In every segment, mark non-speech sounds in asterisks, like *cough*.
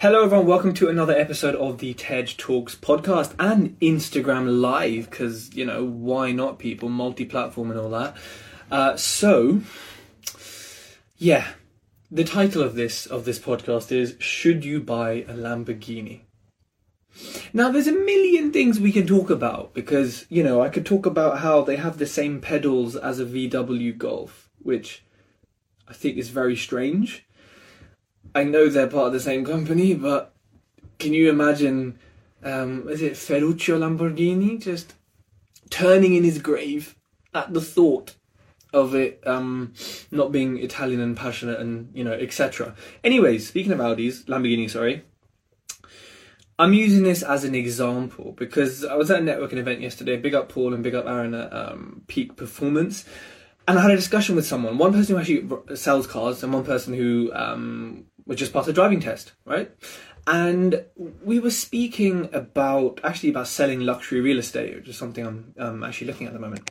Hello, everyone. Welcome to another episode of the Tej Talks podcast and Instagram Live, because, you know, why not, people? Multi platform and all that. Uh, so, yeah, the title of this of this podcast is Should You Buy a Lamborghini? Now, there's a million things we can talk about because, you know, I could talk about how they have the same pedals as a VW Golf, which I think is very strange. I know they're part of the same company, but can you imagine? Um, is it Ferruccio Lamborghini just turning in his grave at the thought of it um, not being Italian and passionate and you know etc. Anyways, speaking of Audis, Lamborghini, sorry. I'm using this as an example because I was at a networking event yesterday. Big up Paul and big up Aaron at um, Peak Performance and I had a discussion with someone, one person who actually sells cars and one person who um, was just passed a driving test, right? And we were speaking about actually about selling luxury real estate, which is something I'm um, actually looking at the moment.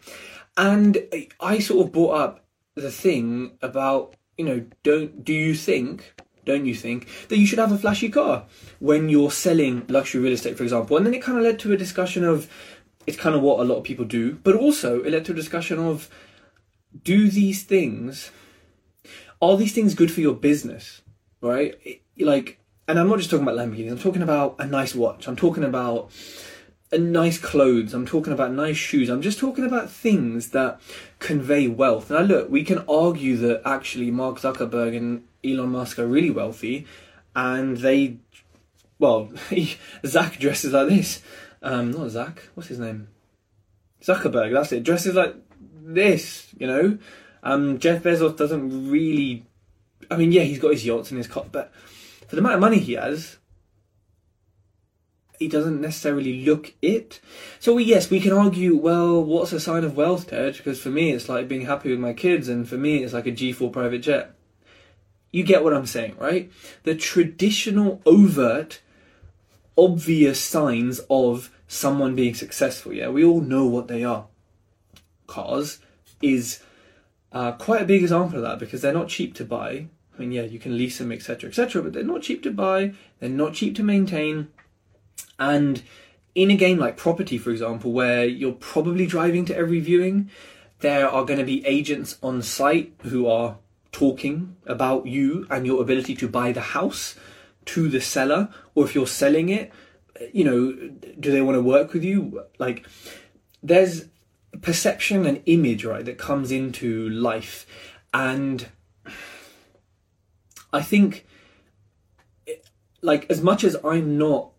And I sort of brought up the thing about you know don't do you think don't you think that you should have a flashy car when you're selling luxury real estate, for example? And then it kind of led to a discussion of it's kind of what a lot of people do, but also it led to a discussion of do these things are these things good for your business right like and i'm not just talking about lamborghinis i'm talking about a nice watch i'm talking about a nice clothes i'm talking about nice shoes i'm just talking about things that convey wealth now look we can argue that actually mark zuckerberg and elon musk are really wealthy and they well *laughs* zach dresses like this um not zach what's his name zuckerberg that's it dresses like this, you know. Um, Jeff Bezos doesn't really. I mean, yeah, he's got his yachts and his car, but for the amount of money he has, he doesn't necessarily look it. So we, yes, we can argue. Well, what's a sign of wealth, Tej? Because for me, it's like being happy with my kids, and for me, it's like a G4 private jet. You get what I'm saying, right? The traditional, overt, obvious signs of someone being successful. Yeah, we all know what they are cars is uh, quite a big example of that because they're not cheap to buy. I mean, yeah, you can lease them, etc., etc., but they're not cheap to buy. They're not cheap to maintain, and in a game like Property, for example, where you're probably driving to every viewing, there are going to be agents on site who are talking about you and your ability to buy the house to the seller, or if you're selling it, you know, do they want to work with you? Like, there's perception and image, right, that comes into life. And I think, like, as much as I'm not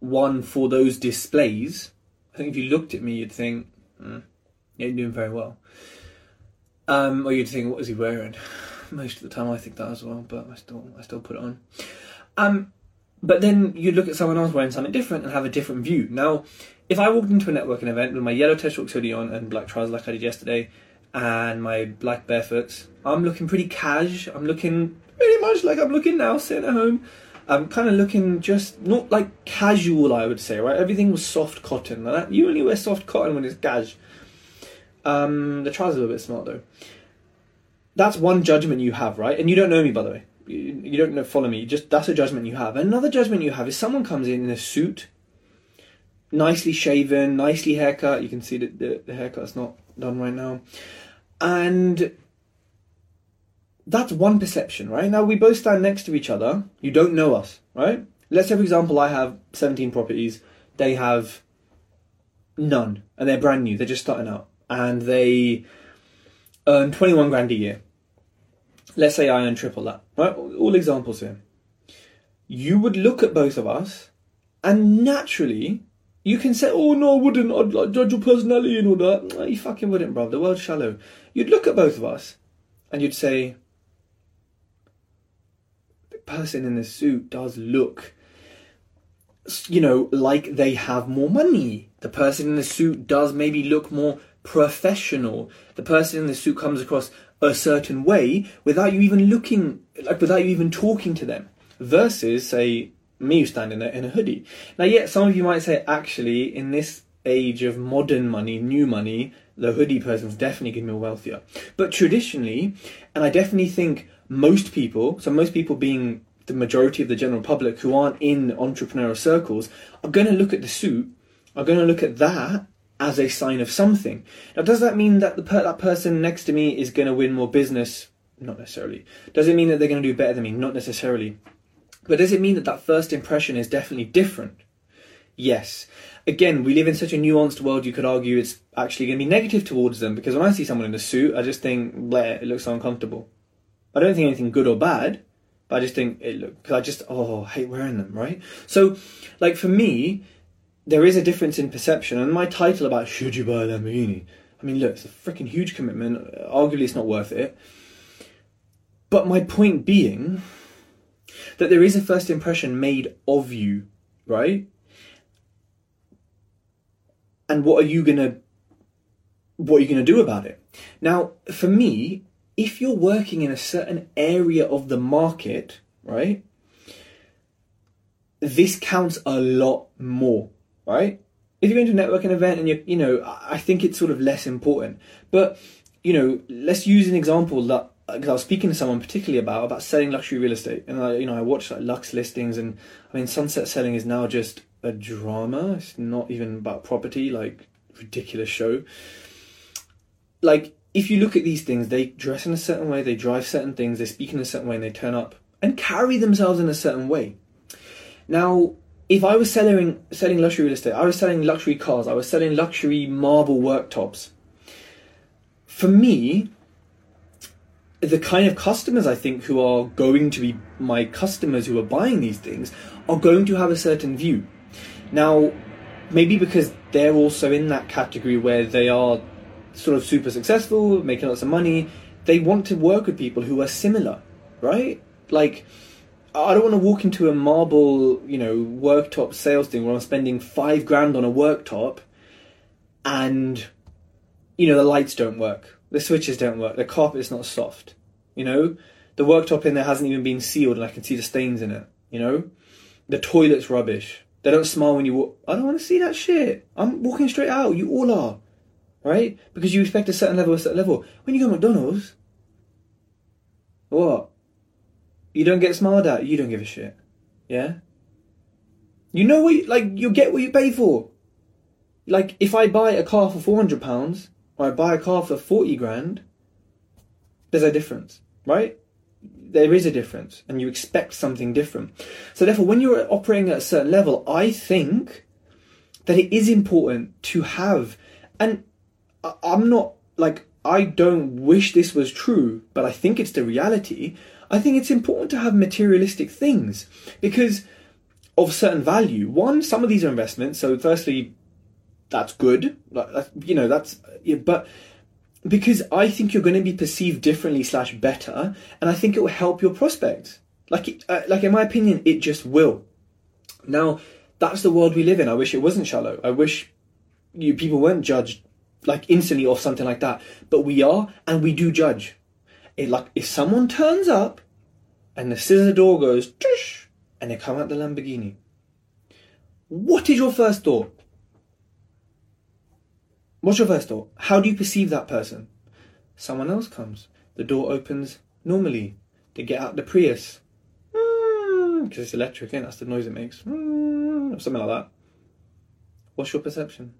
one for those displays, I think if you looked at me, you'd think, mm, you're doing very well. Um, or you'd think, what is he wearing? *sighs* Most of the time, I think that as well, but I still, I still put it on. Um, but then you look at someone else wearing something different and have a different view. Now, if I walked into a networking event with my yellow Talks hoodie on and black trousers like I did yesterday, and my black barefoots, I'm looking pretty cash. I'm looking pretty much like I'm looking now, sitting at home. I'm kind of looking just not like casual, I would say, right? Everything was soft cotton. Like that. You only wear soft cotton when it's cash. Um, the trousers are a bit smart though. That's one judgment you have, right? And you don't know me, by the way. You, you don't know, follow me. Just that's a judgment you have. Another judgment you have is someone comes in in a suit nicely shaven, nicely haircut. You can see that the, the haircut's not done right now. And that's one perception, right? Now we both stand next to each other. You don't know us, right? Let's say, for example, I have 17 properties. They have none, and they're brand new. They're just starting out, and they earn 21 grand a year. Let's say I earn triple that, right? All examples here. You would look at both of us, and naturally, you can say, oh no, I wouldn't. I'd like, judge your personality and all that. No, you fucking wouldn't, bro. The world's shallow. You'd look at both of us and you'd say, person in the suit does look, you know, like they have more money. The person in the suit does maybe look more professional. The person in the suit comes across a certain way without you even looking, like without you even talking to them. Versus, say, me standing there in a hoodie. Now, yet some of you might say, actually, in this age of modern money, new money, the hoodie person's definitely getting more wealthier. But traditionally, and I definitely think most people, so most people being the majority of the general public who aren't in entrepreneurial circles are going to look at the suit, are going to look at that as a sign of something. Now, does that mean that the per- that person next to me is going to win more business? Not necessarily. Does it mean that they're going to do better than me? Not necessarily. But does it mean that that first impression is definitely different? Yes. Again, we live in such a nuanced world, you could argue it's actually going to be negative towards them because when I see someone in a suit, I just think, bleh, it looks uncomfortable. I don't think anything good or bad, but I just think it look because I just oh I hate wearing them, right? So, like for me, there is a difference in perception, and my title about should you buy a Lamborghini? I mean, look, it's a freaking huge commitment. Arguably, it's not worth it. But my point being that there is a first impression made of you, right? And what are you gonna what are you gonna do about it? Now, for me, if you're working in a certain area of the market, right? This counts a lot more, right? If you're going to a networking event and you you know, I think it's sort of less important. But, you know, let's use an example that because I was speaking to someone particularly about about selling luxury real estate, and I, you know, I watched like Luxe listings, and I mean, sunset selling is now just a drama. It's not even about property, like ridiculous show. Like if you look at these things, they dress in a certain way, they drive certain things, they speak in a certain way, and they turn up and carry themselves in a certain way. Now, if I was selling selling luxury real estate, I was selling luxury cars, I was selling luxury marble worktops. For me, the kind of customers I think who are going to be my customers who are buying these things are going to have a certain view. Now, maybe because they're also in that category where they are sort of super successful, making lots of money, they want to work with people who are similar, right? Like, I don't want to walk into a marble, you know, worktop sales thing where I'm spending five grand on a worktop and, you know, the lights don't work the switches don't work. The carpet is not soft. You know, the worktop in there hasn't even been sealed, and I can see the stains in it. You know, the toilet's rubbish. They don't smile when you walk. I don't want to see that shit. I'm walking straight out. You all are, right? Because you expect a certain level, a certain level. When you go to McDonald's, what? You don't get smiled at. You don't give a shit. Yeah. You know what? You, like you get what you pay for. Like if I buy a car for four hundred pounds or I buy a car for 40 grand, there's a difference, right? There is a difference, and you expect something different. So, therefore, when you're operating at a certain level, I think that it is important to have, and I'm not like, I don't wish this was true, but I think it's the reality. I think it's important to have materialistic things because of certain value. One, some of these are investments. So, firstly, that's good. You know, that's but because I think you're going to be perceived differently slash better, and I think it will help your prospects. Like, uh, like in my opinion, it just will. Now, that's the world we live in. I wish it wasn't shallow. I wish you people weren't judged like instantly off something like that, but we are, and we do judge. It like if someone turns up, and the scissor door goes, and they come out the Lamborghini. What is your first thought? What's your first thought? How do you perceive that person? Someone else comes. The door opens normally. They get out the Prius. Because mm, it's electric, and that's the noise it makes. Mm, something like that. What's your perception?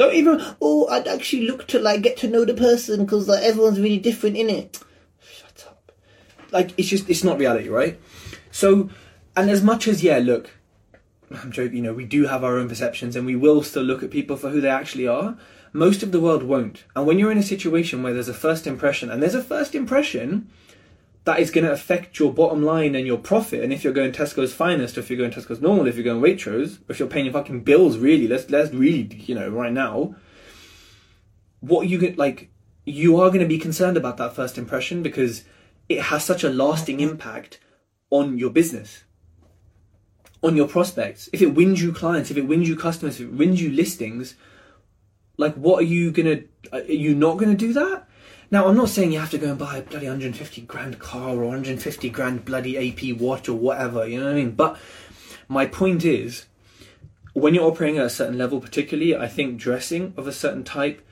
Don't even. Oh, I'd actually look to like get to know the person because like everyone's really different in it. Shut up. Like it's just it's not reality, right? So, and as much as yeah, look, I'm joking, you know, we do have our own perceptions and we will still look at people for who they actually are. Most of the world won't. And when you're in a situation where there's a first impression, and there's a first impression that is going to affect your bottom line and your profit, and if you're going Tesco's finest, or if you're going Tesco's normal, if you're going Waitrose, if you're paying your fucking bills, really, let's let's really, you know, right now, what you get like, you are going to be concerned about that first impression because it has such a lasting impact on your business on your prospects, if it wins you clients, if it wins you customers, if it wins you listings, like what are you gonna? Are you not gonna do that? Now, I'm not saying you have to go and buy a bloody 150 grand car or 150 grand bloody AP watch or whatever. You know what I mean? But my point is, when you're operating at a certain level, particularly, I think dressing of a certain type,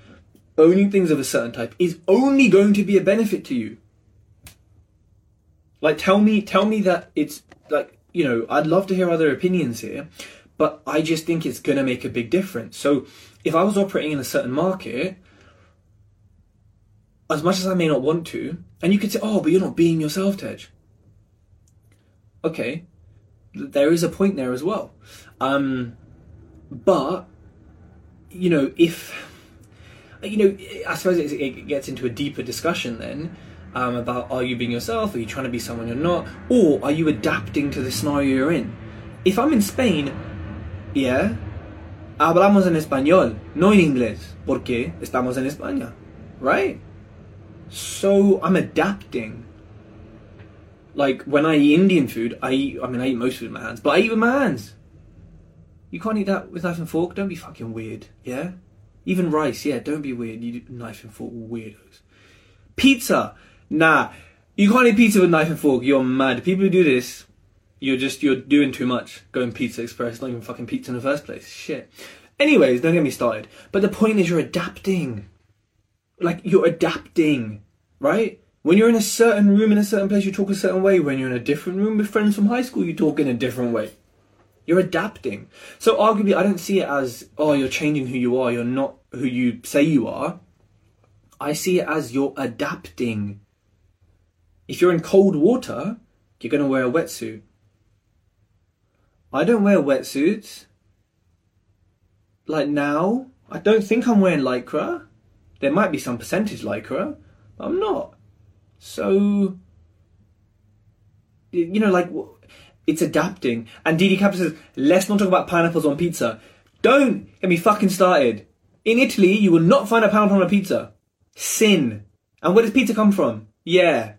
owning things of a certain type, is only going to be a benefit to you. Like, tell me, tell me that it's like you know. I'd love to hear other opinions here, but I just think it's gonna make a big difference. So, if I was operating in a certain market, as much as I may not want to, and you could say, "Oh, but you're not being yourself, Tej." Okay, there is a point there as well, um, but you know, if you know, I suppose it, gets into a deeper discussion then um, about are you being yourself, are you trying to be someone you're not, or are you adapting to the scenario you're in? If I'm in Spain, yeah, hablamos en español, no en inglés, porque estamos en España, right? So I'm adapting. Like when I eat Indian food, I eat, I mean, I eat most food with my hands, but I eat with my hands. You can't eat that with knife and fork. Don't be fucking weird, yeah. Even rice, yeah. Don't be weird. You knife and fork weirdos. Pizza, nah. You can't eat pizza with knife and fork. You're mad. People who do this, you're just you're doing too much. Going Pizza Express, not even fucking pizza in the first place. Shit. Anyways, don't get me started. But the point is, you're adapting. Like you're adapting, right? When you're in a certain room in a certain place, you talk a certain way. When you're in a different room with friends from high school, you talk in a different way. You're adapting. So arguably, I don't see it as oh, you're changing who you are. You're not who you say you are. I see it as you're adapting. If you're in cold water, you're going to wear a wetsuit. I don't wear wetsuits. Like now, I don't think I'm wearing lycra. There might be some percentage lycra, but I'm not. So, you know, like it's adapting. And Didi Kappa says, let's not talk about pineapples on pizza. Don't get me fucking started. In Italy, you will not find a pineapple on a pizza. Sin. And where does pizza come from? Yeah.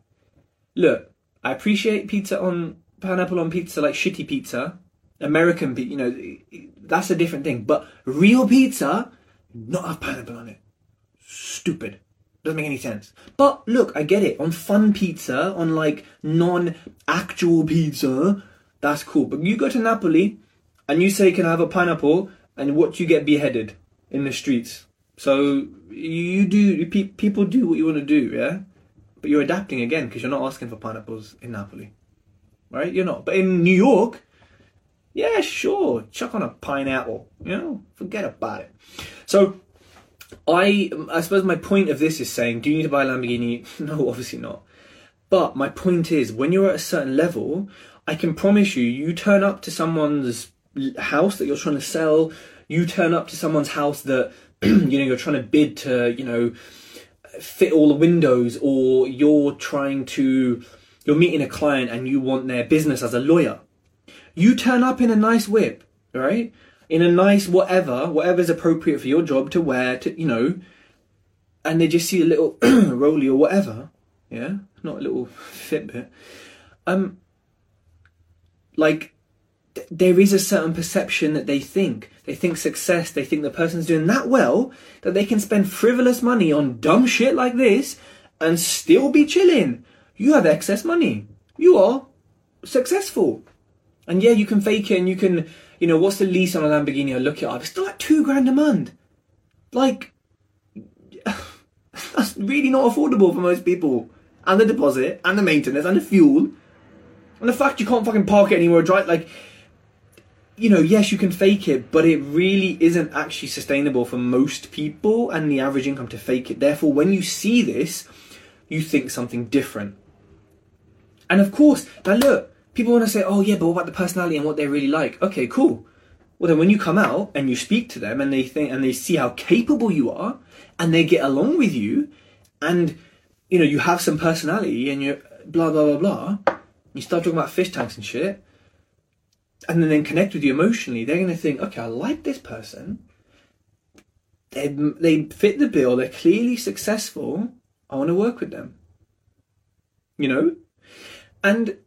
Look, I appreciate pizza on pineapple on pizza, like shitty pizza. American pizza, you know, that's a different thing. But real pizza, not have pineapple on it. Stupid. Doesn't make any sense. But look, I get it. On fun pizza, on like non actual pizza, that's cool. But you go to Napoli and you say, Can I have a pineapple? And what you get beheaded in the streets. So you do, people do what you want to do, yeah? But you're adapting again because you're not asking for pineapples in Napoli. Right? You're not. But in New York, yeah, sure, chuck on a pineapple. You know, forget about it. So I, I suppose my point of this is saying, do you need to buy a Lamborghini? *laughs* No, obviously not. But my point is, when you're at a certain level, I can promise you, you turn up to someone's house that you're trying to sell, you turn up to someone's house that, *clears throat* you know, you're trying to bid to, you know, fit all the windows, or you're trying to, you're meeting a client and you want their business as a lawyer. You turn up in a nice whip, right? In a nice whatever, whatever's appropriate for your job to wear, to, you know, and they just see a little *clears throat* rolly or whatever, yeah, not a little Fitbit. Um, like th- there is a certain perception that they think. They think success, they think the person's doing that well that they can spend frivolous money on dumb shit like this and still be chilling. You have excess money. You are successful. And yeah, you can fake it and you can, you know, what's the lease on a Lamborghini? I look it up. It's still like two grand a month. Like, *sighs* that's really not affordable for most people. And the deposit, and the maintenance, and the fuel. And the fact you can't fucking park it anywhere, drive like, you know, yes, you can fake it, but it really isn't actually sustainable for most people and the average income to fake it. Therefore, when you see this, you think something different. And of course, now look, people want to say, oh yeah, but what about the personality and what they really like? Okay, cool. Well, then when you come out and you speak to them and they think and they see how capable you are and they get along with you and you know you have some personality and you're blah blah blah blah you start talking about fish tanks and shit, and then, then connect with you emotionally, they're going to think, okay, I like this person. They they fit the bill. They're clearly successful. I want to work with them. You know, and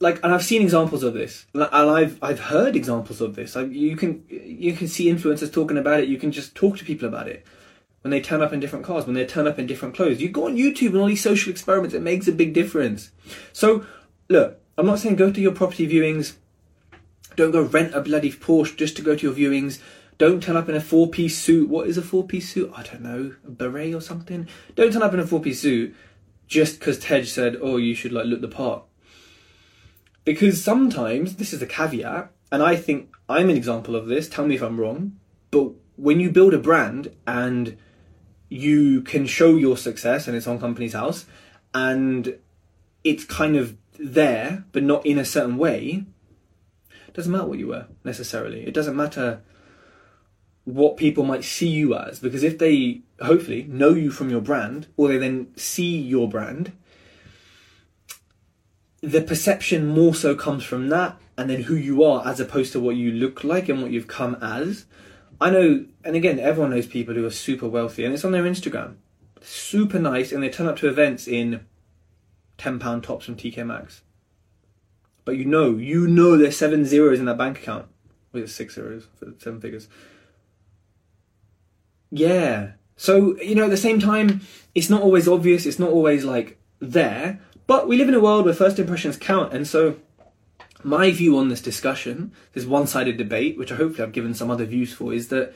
like, and I've seen examples of this, and I've I've heard examples of this. Like, you can you can see influencers talking about it. You can just talk to people about it when they turn up in different cars, when they turn up in different clothes. You go on YouTube and all these social experiments, it makes a big difference. So, look, I'm not saying go to your property viewings, don't go rent a bloody Porsche just to go to your viewings. Don't turn up in a four piece suit. What is a four piece suit? I don't know, a beret or something. Don't turn up in a four piece suit just because Tej said, "Oh, you should like look the part." Because sometimes this is a caveat, and I think I'm an example of this. Tell me if I'm wrong, but when you build a brand and you can show your success and it's on Companies House and it's kind of there but not in a certain way it doesn't matter what you wear necessarily it doesn't matter what people might see you as because if they hopefully know you from your brand or they then see your brand the perception more so comes from that and then who you are as opposed to what you look like and what you've come as I know, and again, everyone knows people who are super wealthy, and it's on their Instagram. Super nice, and they turn up to events in £10 tops from TK Maxx. But you know, you know there's seven zeros in that bank account. It's six zeros for seven figures. Yeah. So, you know, at the same time, it's not always obvious, it's not always like there, but we live in a world where first impressions count, and so my view on this discussion, this one sided debate, which I hopefully I've given some other views for, is that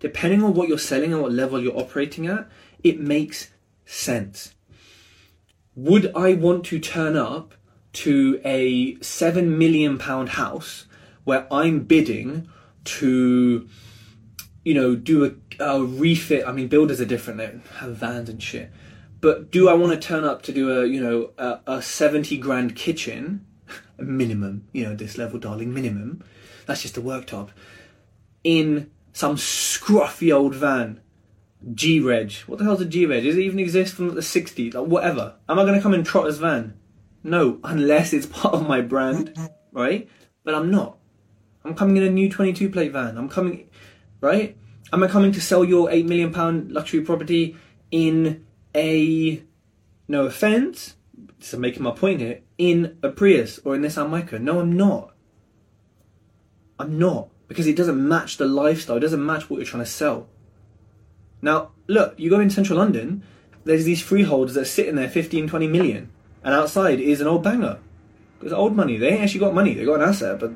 depending on what you're selling and what level you're operating at, it makes sense. Would I want to turn up to a seven million pound house where I'm bidding to, you know, do a, a refit? I mean, builders are different; they have vans and shit. But do I want to turn up to do a, you know, a, a seventy grand kitchen? *laughs* minimum, you know, this level, darling, minimum. That's just a worktop. In some scruffy old van. G Reg. What the hell's a G Reg? Does it even exist from the 60s? Like, whatever. Am I going to come in Trotter's van? No, unless it's *laughs* part of my brand, right? But I'm not. I'm coming in a new 22 plate van. I'm coming, right? Am I coming to sell your £8 million luxury property in a, no offence, so making my point here, in a Prius or in Nissan Micra. No, I'm not. I'm not. Because it doesn't match the lifestyle, it doesn't match what you're trying to sell. Now, look, you go in central London, there's these freeholders that are sitting there 15, 20 million, and outside is an old banger. It's old money. They ain't actually got money, they got an asset, but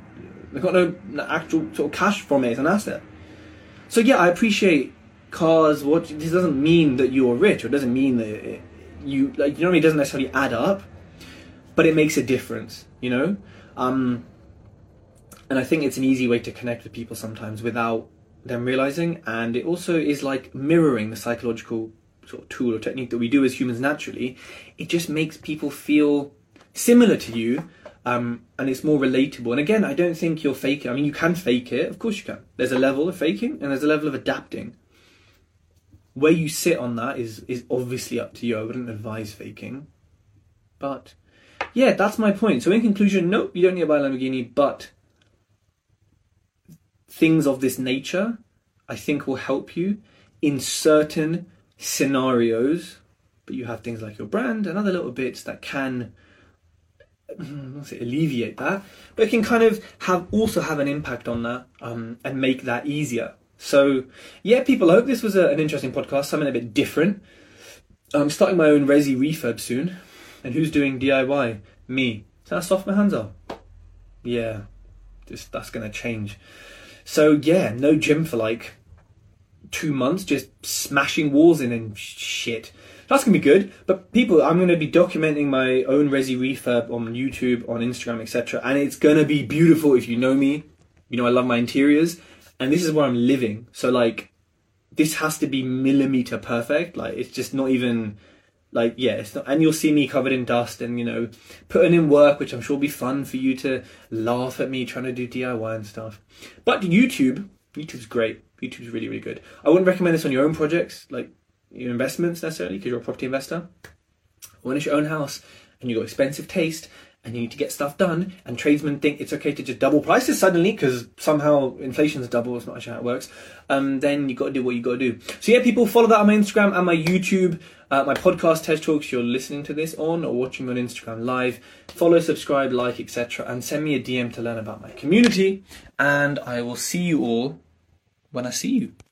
they've got no actual sort of cash from it as an asset. So, yeah, I appreciate cars. What this doesn't mean that you're rich, or it doesn't mean that you like you know I mean, it doesn't necessarily add up but it makes a difference, you know? Um, and I think it's an easy way to connect with people sometimes without them realizing. And it also is like mirroring the psychological sort of tool or technique that we do as humans naturally. It just makes people feel similar to you. Um, and it's more relatable. And again, I don't think you're faking. I mean, you can fake it, of course you can. There's a level of faking and there's a level of adapting. Where you sit on that is is obviously up to you. I wouldn't advise faking, but yeah, that's my point. So in conclusion, no, you don't need to buy a Lamborghini, but things of this nature, I think, will help you in certain scenarios. But you have things like your brand and other little bits that can say alleviate that, but it can kind of have also have an impact on that um, and make that easier. So yeah, people, I hope this was a, an interesting podcast, something a bit different. I'm starting my own Resi refurb soon. And who's doing DIY? Me. So I soft my hands up. Yeah, just that's gonna change. So yeah, no gym for like two months, just smashing walls in and shit. That's gonna be good. But people, I'm gonna be documenting my own resi refurb on YouTube, on Instagram, etc. And it's gonna be beautiful. If you know me, you know I love my interiors, and this is where I'm living. So like, this has to be millimeter perfect. Like it's just not even like yeah it's not and you'll see me covered in dust and you know putting in work which i'm sure will be fun for you to laugh at me trying to do diy and stuff but youtube youtube's great youtube's really really good i wouldn't recommend this on your own projects like your investments necessarily because you're a property investor when it's your own house and you've got expensive taste and you need to get stuff done, and tradesmen think it's okay to just double prices suddenly because somehow inflation's double, it's not actually how it works, um, then you've got to do what you've got to do. So, yeah, people follow that on my Instagram and my YouTube, uh, my podcast, Tej Talks, you're listening to this on or watching on Instagram live. Follow, subscribe, like, etc., and send me a DM to learn about my community. And I will see you all when I see you.